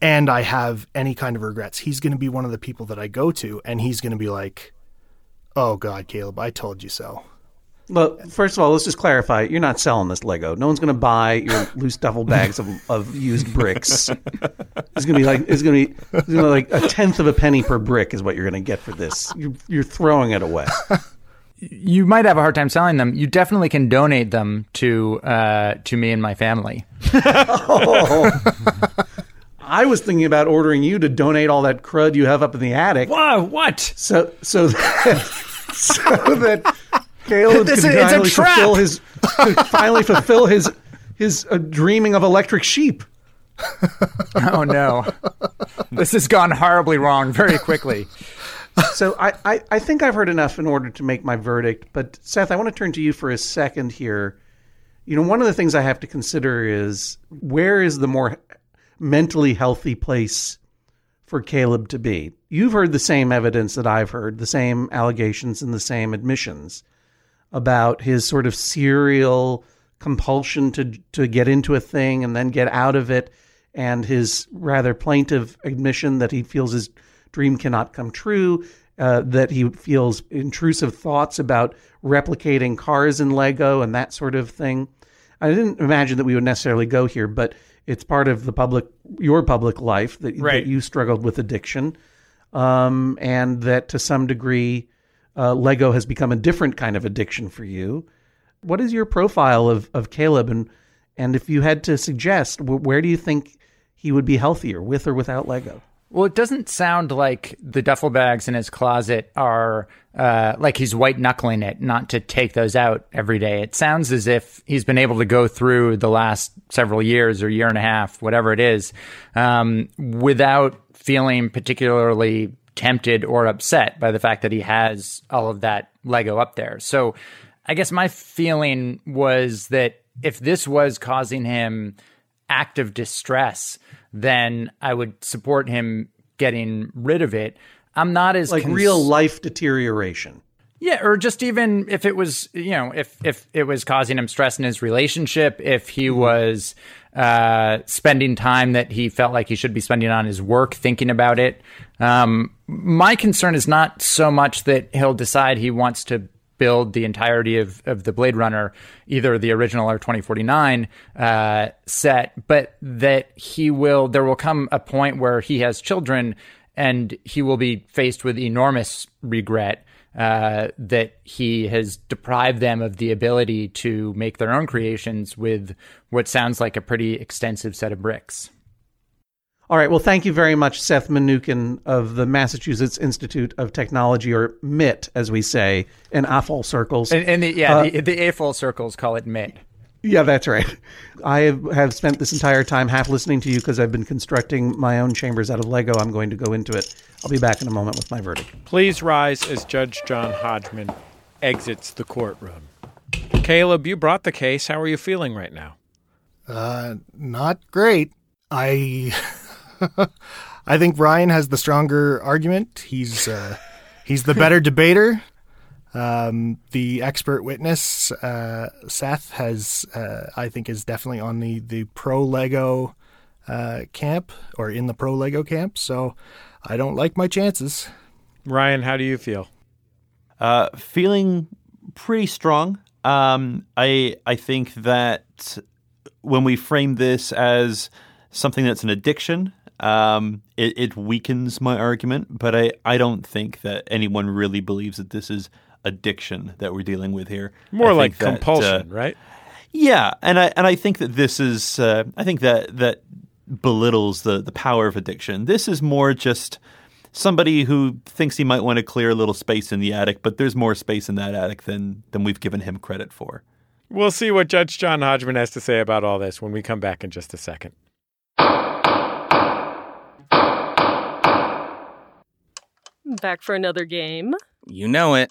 and I have any kind of regrets, he's going to be one of the people that I go to, and he's going to be like, "Oh God, Caleb, I told you so." Well, first of all, let's just clarify. You're not selling this Lego. No one's going to buy your *laughs* loose duffel bags of, of used bricks. It's going to be like it's going to be, it's going to be like a tenth of a penny per brick is what you're going to get for this. You're, you're throwing it away. You might have a hard time selling them. You definitely can donate them to uh, to me and my family. oh. *laughs* I was thinking about ordering you to donate all that crud you have up in the attic. Whoa, what? So so that, *laughs* so that Caleb This can is- it's a finally trap. fulfill his *laughs* finally fulfill his his uh, dreaming of electric sheep. *laughs* Oh no, this has gone horribly wrong very quickly. So I, I, I think I've heard enough in order to make my verdict. But Seth, I want to turn to you for a second here. You know, one of the things I have to consider is where is the more mentally healthy place for Caleb to be? You've heard the same evidence that I've heard, the same allegations and the same admissions about his sort of serial compulsion to to get into a thing and then get out of it, and his rather plaintive admission that he feels his dream cannot come true, uh, that he feels intrusive thoughts about replicating cars in Lego and that sort of thing. I didn't imagine that we would necessarily go here, but it's part of the public, your public life that, Right. that you struggled with addiction, um, and that to some degree, uh, Lego has become a different kind of addiction for you. What is your profile of, of Caleb, and and if you had to suggest, wh- where do you think he would be healthier, with or without Lego? Well, it doesn't sound like the duffel bags in his closet are uh, like he's white knuckling it not to take those out every day. It sounds as if he's been able to go through the last several years or year and a half, whatever it is, um, without feeling particularly tempted or upset by the fact that he has all of that Lego up there. So I guess my feeling was that if this was causing him active distress, then I would support him getting rid of it. I'm not as Like cons- real life deterioration. yeah, or just even if it was, you know, if if it was causing him stress in his relationship, if he mm-hmm. was uh, spending time that he felt like he should be spending on his work, thinking about it. Um, my concern is not so much that he'll decide he wants to build the entirety of, of the Blade Runner, either the original or 2049 uh, set, but that he will, there will come a point where he has children and he will be faced with enormous regret uh, that he has deprived them of the ability to make their own creations with what sounds like a pretty extensive set of bricks. All right. Well, thank you very much, Seth Mnookin of the Massachusetts Institute of Technology, or MIT, as we say in AFOL circles. And, and the, yeah, the, the AFOL circles call it MIT. Yeah, that's right. I have, have spent this entire time half listening to you because I've been constructing my own chambers out of Lego. I'm going to go into it. I'll be back in a moment with my verdict. Please rise as Judge John Hodgman exits the courtroom. Caleb, you brought the case. How are you feeling right now? Uh, not great. I *laughs* I think Ryan has the stronger argument. He's uh, he's the better debater. Um, the expert witness, uh, Seth, has uh, I think is definitely on the the pro Lego uh, camp or in the pro Lego camp. So I don't like my chances. Ryan, how do you feel? Uh, feeling pretty strong. Um, I I think that when we frame this as something that's an addiction, um, it, it weakens my argument. But I, I don't think that anyone really believes that this is addiction that we're dealing with here. More I like think that, uh, compulsion, right? yeah, and I and I think that this is uh, I think that that belittles the the power of addiction. This is more just somebody who thinks he might want to clear a little space in the attic, but there's more space in that attic than than we've given him credit for. We'll see what Judge John Hodgman has to say about all this when we come back in just a second. Back for another game. You know it.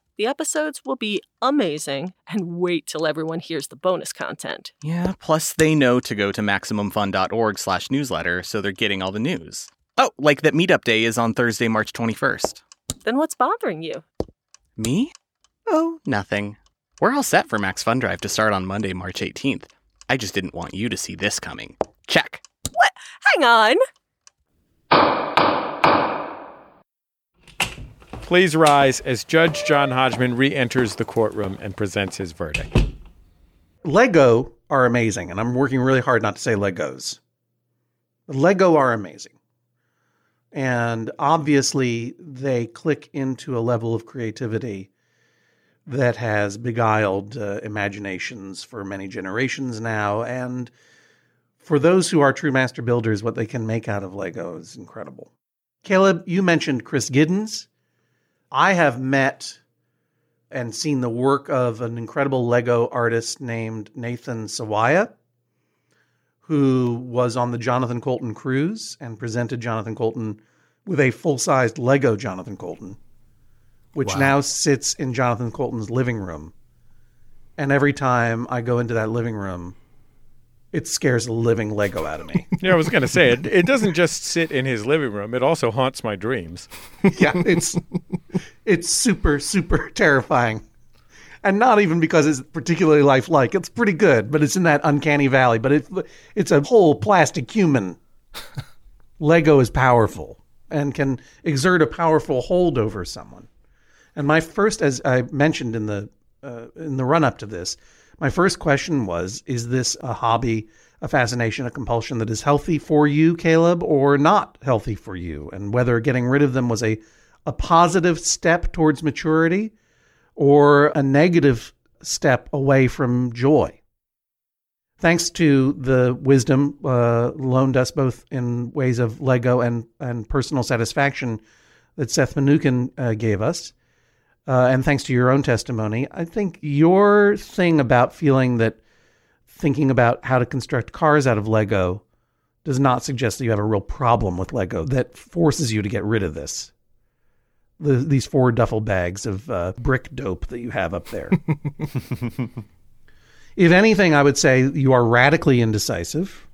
The episodes will be amazing. And wait till everyone hears the bonus content. Yeah, plus they know to go to MaximumFun.org slash newsletter, so they're getting all the news. Oh, like that meetup day is on Thursday, March 21st. Then what's bothering you? Me? Oh, nothing. We're all set for Max Fun Drive to start on Monday, March 18th. I just didn't want you to see this coming. Check. What? Hang on. Please rise as Judge John Hodgman re enters the courtroom and presents his verdict. Lego are amazing, and I'm working really hard not to say Legos. Lego are amazing. And obviously, they click into a level of creativity that has beguiled uh, imaginations for many generations now. And for those who are true master builders, what they can make out of Lego is incredible. Caleb, you mentioned Chris Giddens. I have met and seen the work of an incredible Lego artist named Nathan Sawaya, who was on the Jonathan Coulton cruise and presented Jonathan Coulton with a full sized Lego Jonathan Coulton, which Wow. now sits in Jonathan Coulton's living room. And every time I go into that living room, it scares the living Lego out of me. *laughs* Yeah, I was going to say it. It doesn't just sit in his living room; it also haunts my dreams. *laughs* yeah, it's it's super super terrifying, and not even because it's particularly lifelike. It's pretty good, but it's in that uncanny valley. But it it's a whole plastic human. *laughs* Lego is powerful and can exert a powerful hold over someone. And my first, as I mentioned in the uh, in the run up to this, my first question was: Is this a hobby, a fascination, a compulsion that is healthy for you, Caleb, or not healthy for you? And whether getting rid of them was a a positive step towards maturity, or a negative step away from joy. Thanks to the wisdom uh, loaned us both in ways of Lego and, and personal satisfaction that Seth Mnookin uh, gave us, uh, and thanks to your own testimony, I think your thing about feeling that thinking about how to construct cars out of Lego does not suggest that you have a real problem with Lego that forces you to get rid of this. The, these four duffel bags of uh, brick dope that you have up there. *laughs* if anything, I would say you are radically indecisive.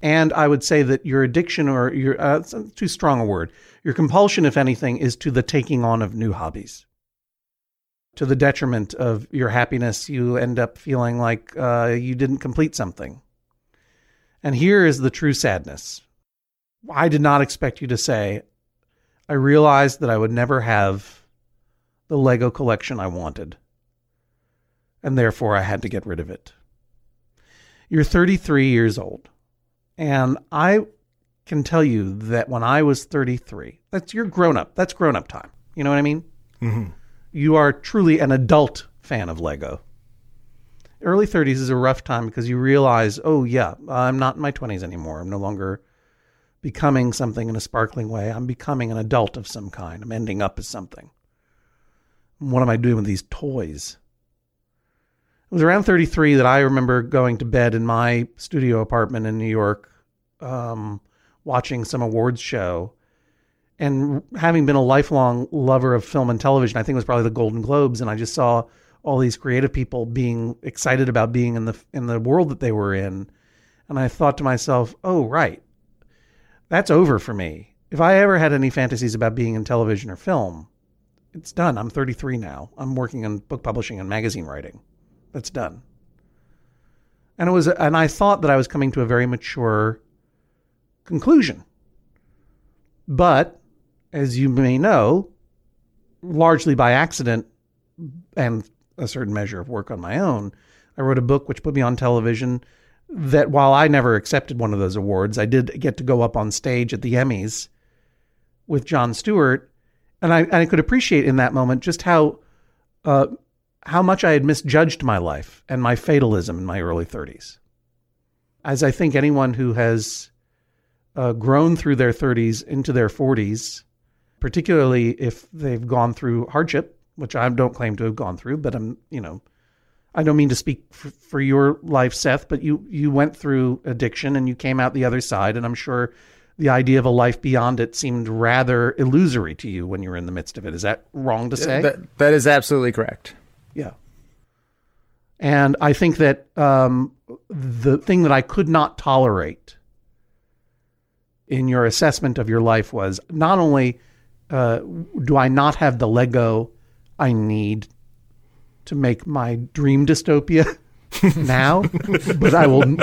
And I would say that your addiction or your, uh, too strong a word, your compulsion, if anything, is to the taking on of new hobbies. To the detriment of your happiness, you end up feeling like uh, you didn't complete something. And here is the true sadness. I did not expect you to say, I realized that I would never have the Lego collection I wanted, and therefore I had to get rid of it. You're 33 years old, and I can tell you that when I was 33, that's you're grown up. That's grown up time. You know what I mean? Mhm. You are truly an adult fan of Lego. Early 30s is a rough time because you realize, oh, yeah, I'm not in my 20s anymore. I'm no longer becoming something in a sparkling way. I'm becoming an adult of some kind. I'm ending up as something. What am I doing with these toys? It was around 33 that I remember going to bed in my studio apartment in New York, um, watching some awards show. And having been a lifelong lover of film and television, I think it was probably the Golden Globes, and I just saw all these creative people being excited about being in the in the world that they were in, and I thought to myself, "Oh, right, that's over for me. If I ever had any fantasies about being in television or film, it's done. I'm 33 now. I'm working in book publishing and magazine writing. That's done." And it was, and I thought that I was coming to a very mature conclusion. But as you may know, largely by accident and a certain measure of work on my own, I wrote a book which put me on television. That while I never accepted one of those awards, I did get to go up on stage at the Emmys with Jon Stewart, and I, and I could appreciate in that moment just how uh, how much I had misjudged my life and my fatalism in my early 30s. As I think anyone who has uh, grown through their 30s into their 40s, particularly if they've gone through hardship, which I don't claim to have gone through, but I'm, you know, I don't mean to speak for, for your life, Seth, but you you went through addiction and you came out the other side, and I'm sure the idea of a life beyond it seemed rather illusory to you when you were in the midst of it. Is that wrong to say? That, that is absolutely correct. Yeah. And I think that um, the thing that I could not tolerate in your assessment of your life was not only uh, do I not have the Lego I need to make my dream dystopia *laughs* now, but I will,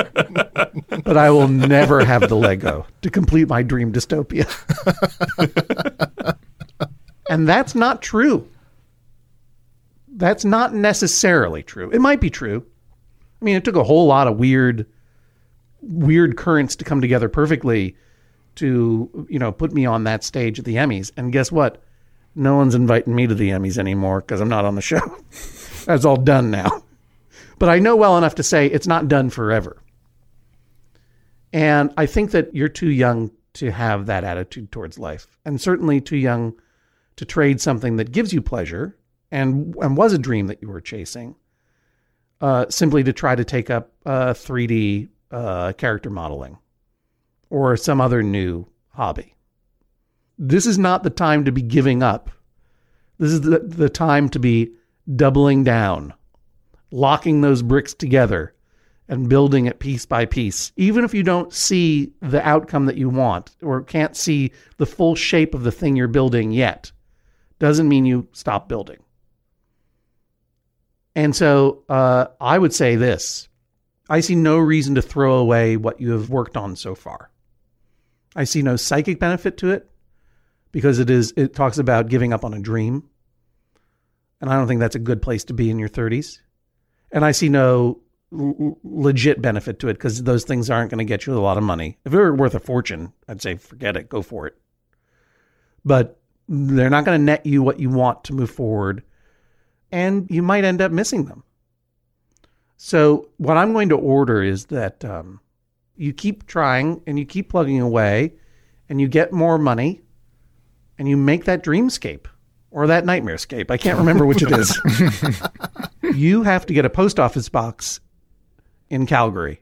but I will never have the Lego to complete my dream dystopia. *laughs* and that's not true. That's not necessarily true. It might be true, I mean, it took a whole lot of weird, weird currents to come together perfectly to, you know, put me on that stage at the Emmys. And guess what? No one's inviting me to the Emmys anymore because I'm not on the show. *laughs* That's all done now. But I know well enough to say it's not done forever. And I think that you're too young to have that attitude towards life, and certainly too young to trade something that gives you pleasure and and was a dream that you were chasing, uh, simply to try to take up uh, 3D uh, character modeling or some other new hobby. This is not the time to be giving up. This is the, the time to be doubling down, locking those bricks together, and building it piece by piece. Even if you don't see the outcome that you want or can't see the full shape of the thing you're building yet, doesn't mean you stop building. And so uh, I would say this I see no reason to throw away what you have worked on so far. I see no psychic benefit to it because it is it talks about giving up on a dream. And I don't think that's a good place to be in your 30s. And I see no l- legit benefit to it because those things aren't going to get you a lot of money. If it were worth a fortune, I'd say forget it, go for it. But they're not going to net you what you want to move forward, and you might end up missing them. So, what I'm going to order is that um, you keep trying and you keep plugging away, and you get more money, and you make that dreamscape or that nightmarescape. I can't remember which it is. *laughs* you have to get a post office box in Calgary.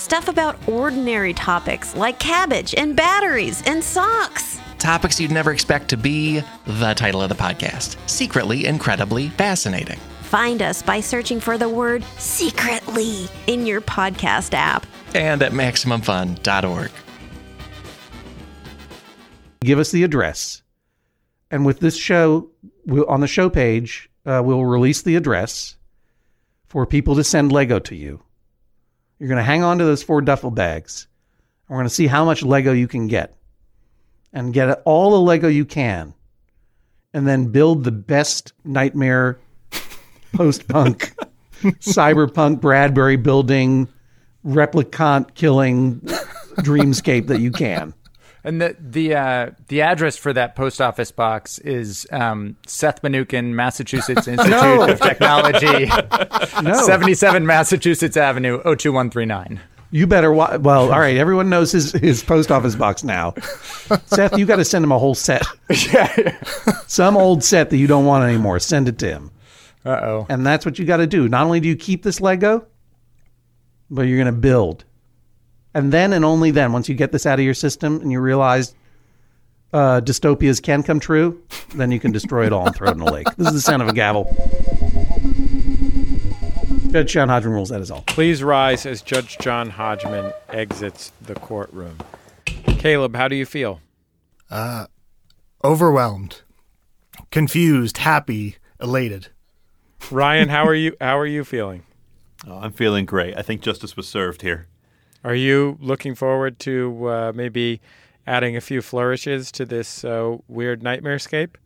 Stuff about ordinary topics like cabbage and batteries and socks. Topics you'd never expect to be the title of the podcast Secretly Incredibly Fascinating. Find us by searching for the word secretly in your podcast app. And at MaximumFun.org. give us the address. And with this show, we'll, on the show page, uh, we'll release the address for people to send Lego to you. You're going to hang on to those four duffel bags. And we're going to see how much Lego you can get. And get all the Lego you can. And then build the best nightmare *laughs* post punk, *laughs* cyberpunk Bradbury building, replicant killing dreamscape that you can. And the the uh, the address for that post office box is um, Seth Mnookin, Massachusetts *laughs* Institute of Technology, *laughs* No. 77 Massachusetts Avenue, 02139. You better. Wa- well, all right. Everyone knows his his post office box now. Seth, you got to send him a whole set. *laughs* yeah, Some old set that you don't want anymore. Send it to him, Uh oh. and that's what you got to do. Not only do you keep this Lego, but you're going to build, and then and only then, once you get this out of your system and you realize uh, dystopias can come true, then you can destroy it all and throw it in a lake. This is the sound of a gavel. Judge John Hodgman rules. That is all. Please rise as Judge John Hodgman exits the courtroom. Caleb, how do you feel? Uh, Overwhelmed, confused, happy, elated. Ryan, how are you how are you feeling? Oh, I'm feeling great. I think justice was served here. Are you looking forward to uh, maybe adding a few flourishes to this uh, weird nightmarescape?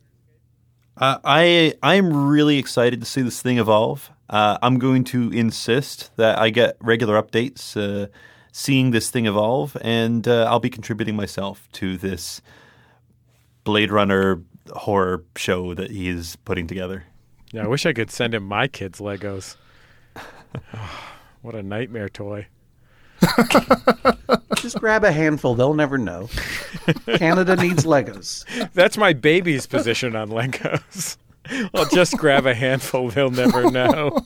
Uh, I I'm really excited to see this thing evolve. Uh, I'm going to insist that I get regular updates, uh, seeing this thing evolve, and uh, I'll be contributing myself to this Blade Runner horror show that he is putting together. Yeah, I wish I could send him my kids' Legos. *sighs* *sighs* what a nightmare toy. *laughs* Just grab a handful. They'll never know. Canada needs Legos. That's my baby's position on Legos. I'll just grab a handful, they'll never know. *laughs*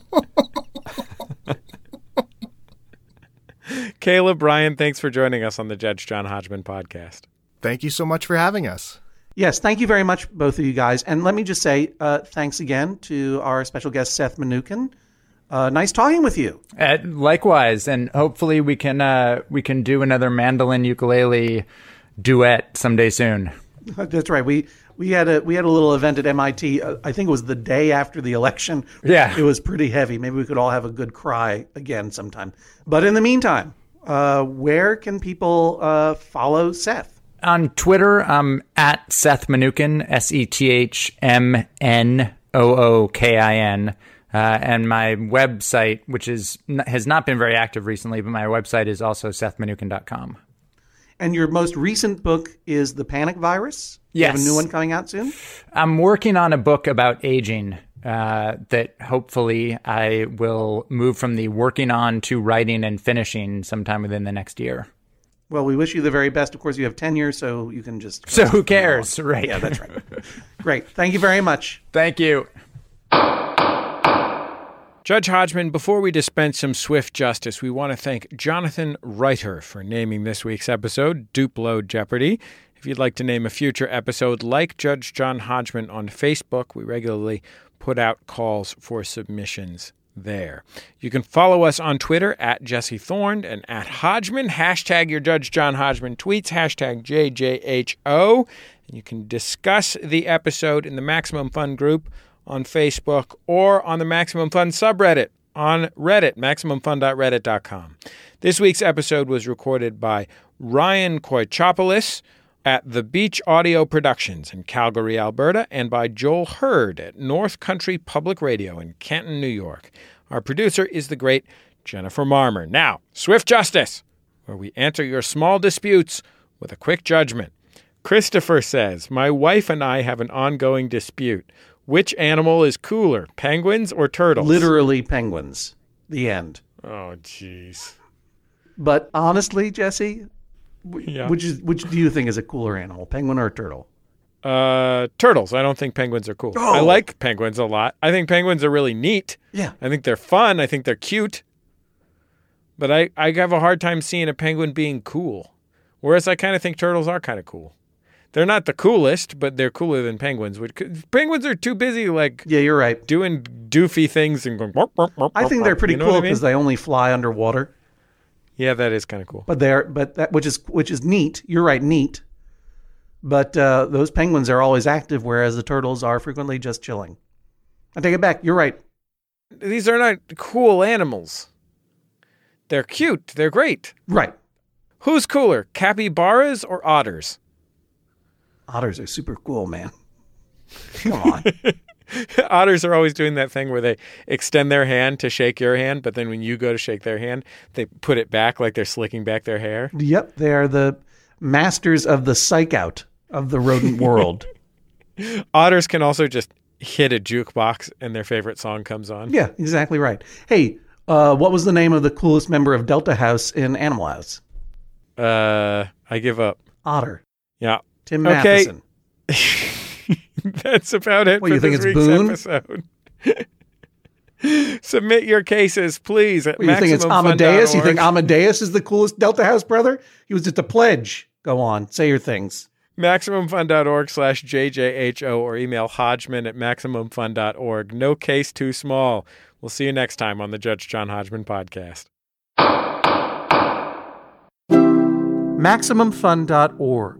Caleb, Bryan, thanks for joining us on the Judge John Hodgman podcast. Thank you so much for having us. Yes, thank you very much, both of you guys. And let me just say uh, thanks again to our special guest, Seth Mnookin. Uh, nice talking with you. Uh, likewise, and hopefully we can uh, we can do another mandolin ukulele duet someday soon. *laughs* That's right. We we had a we had a little event at MIT. Uh, I think it was the day after the election. Yeah. it was pretty heavy. Maybe we could all have a good cry again sometime. But in the meantime, uh, where can people uh, follow Seth? On Twitter, I'm at Seth Mnookin, S E T H M N O O K I N. Uh, and my website, which is has not been very active recently, but my website is also sethmnookin.com. And your most recent book is The Panic Virus. You have a Yes. new one coming out soon. I'm working on a book about aging uh, that hopefully I will move from the working on to writing and finishing sometime within the next year. Well, we wish you the very best. Of course, you have tenure, so you can just. So who cares, right? Yeah, that's right. Great. Thank you very much. Thank you. Judge Hodgman, before we dispense some swift justice, we want to thank Jonathan Reiter for naming this week's episode Duplo Jeopardy. If you'd like to name a future episode, like Judge John Hodgman on Facebook, we regularly put out calls for submissions there. You can follow us on Twitter at Jesse Thorne and at Hodgman. Hashtag your Judge John Hodgman tweets, hashtag JJHO. And you can discuss the episode in the Maximum Fun group on Facebook or on the Maximum Fun subreddit on Reddit, MaximumFun.reddit.com. This week's episode was recorded by Ryan Koichopoulos at The Beach Audio Productions in Calgary, Alberta, and by Joel Hurd at North Country Public Radio in Canton, New York. Our producer is the great Jennifer Marmer. Now, Swift Justice, where we answer your small disputes with a quick judgment. Christopher says, My wife and I have an ongoing dispute. Which animal is cooler, penguins or turtles? Literally penguins. The end. Oh, jeez. But honestly, Jesse, Yeah. which is which do you think is a cooler animal, penguin or a turtle? Uh, turtles. I don't think penguins are cool. I Oh. like penguins a lot. I think penguins are really neat. Yeah. I think they're fun. I think they're cute. But I, I have a hard time seeing a penguin being cool. Whereas I kind of think turtles are kind of cool. They're not the coolest, but they're cooler than penguins. Which Penguins are too busy, like Yeah, you're right. doing doofy things and going. "Warp, warp, warp, I think they're pretty You know cool what I mean? because they only fly underwater. Yeah, that is kind of cool. But they're but that which is which is neat. You're right, neat. But uh, those penguins are always active, whereas the turtles are frequently just chilling. I take it back. You're right. These are not cool animals. They're cute. They're great. Right. Who's cooler, capybaras or otters? Otters are super cool, man. *laughs* Come on. Otters are always doing that thing where they extend their hand to shake your hand, but then when you go to shake their hand, they put it back like they're slicking back their hair. yep, they are the masters of the psych out of the rodent world. *laughs* Otters can also just hit a jukebox and their favorite song comes on. yeah, exactly right. Hey, uh, what was the name of the coolest member of Delta House in Animal House? Uh, I give up. Otter. Yeah. Tim Okay. *laughs* That's about it What, for you think this it's week's Boone? episode. *laughs* Submit your cases, please, at you think it's Amadeus? You think Amadeus is the coolest Delta House brother? He was just a pledge. Go on, say your things. MaximumFun.org slash JJHO or email Hodgman at MaximumFun.org. No case too small. We'll see you next time on the Judge John Hodgman podcast. MaximumFun.org.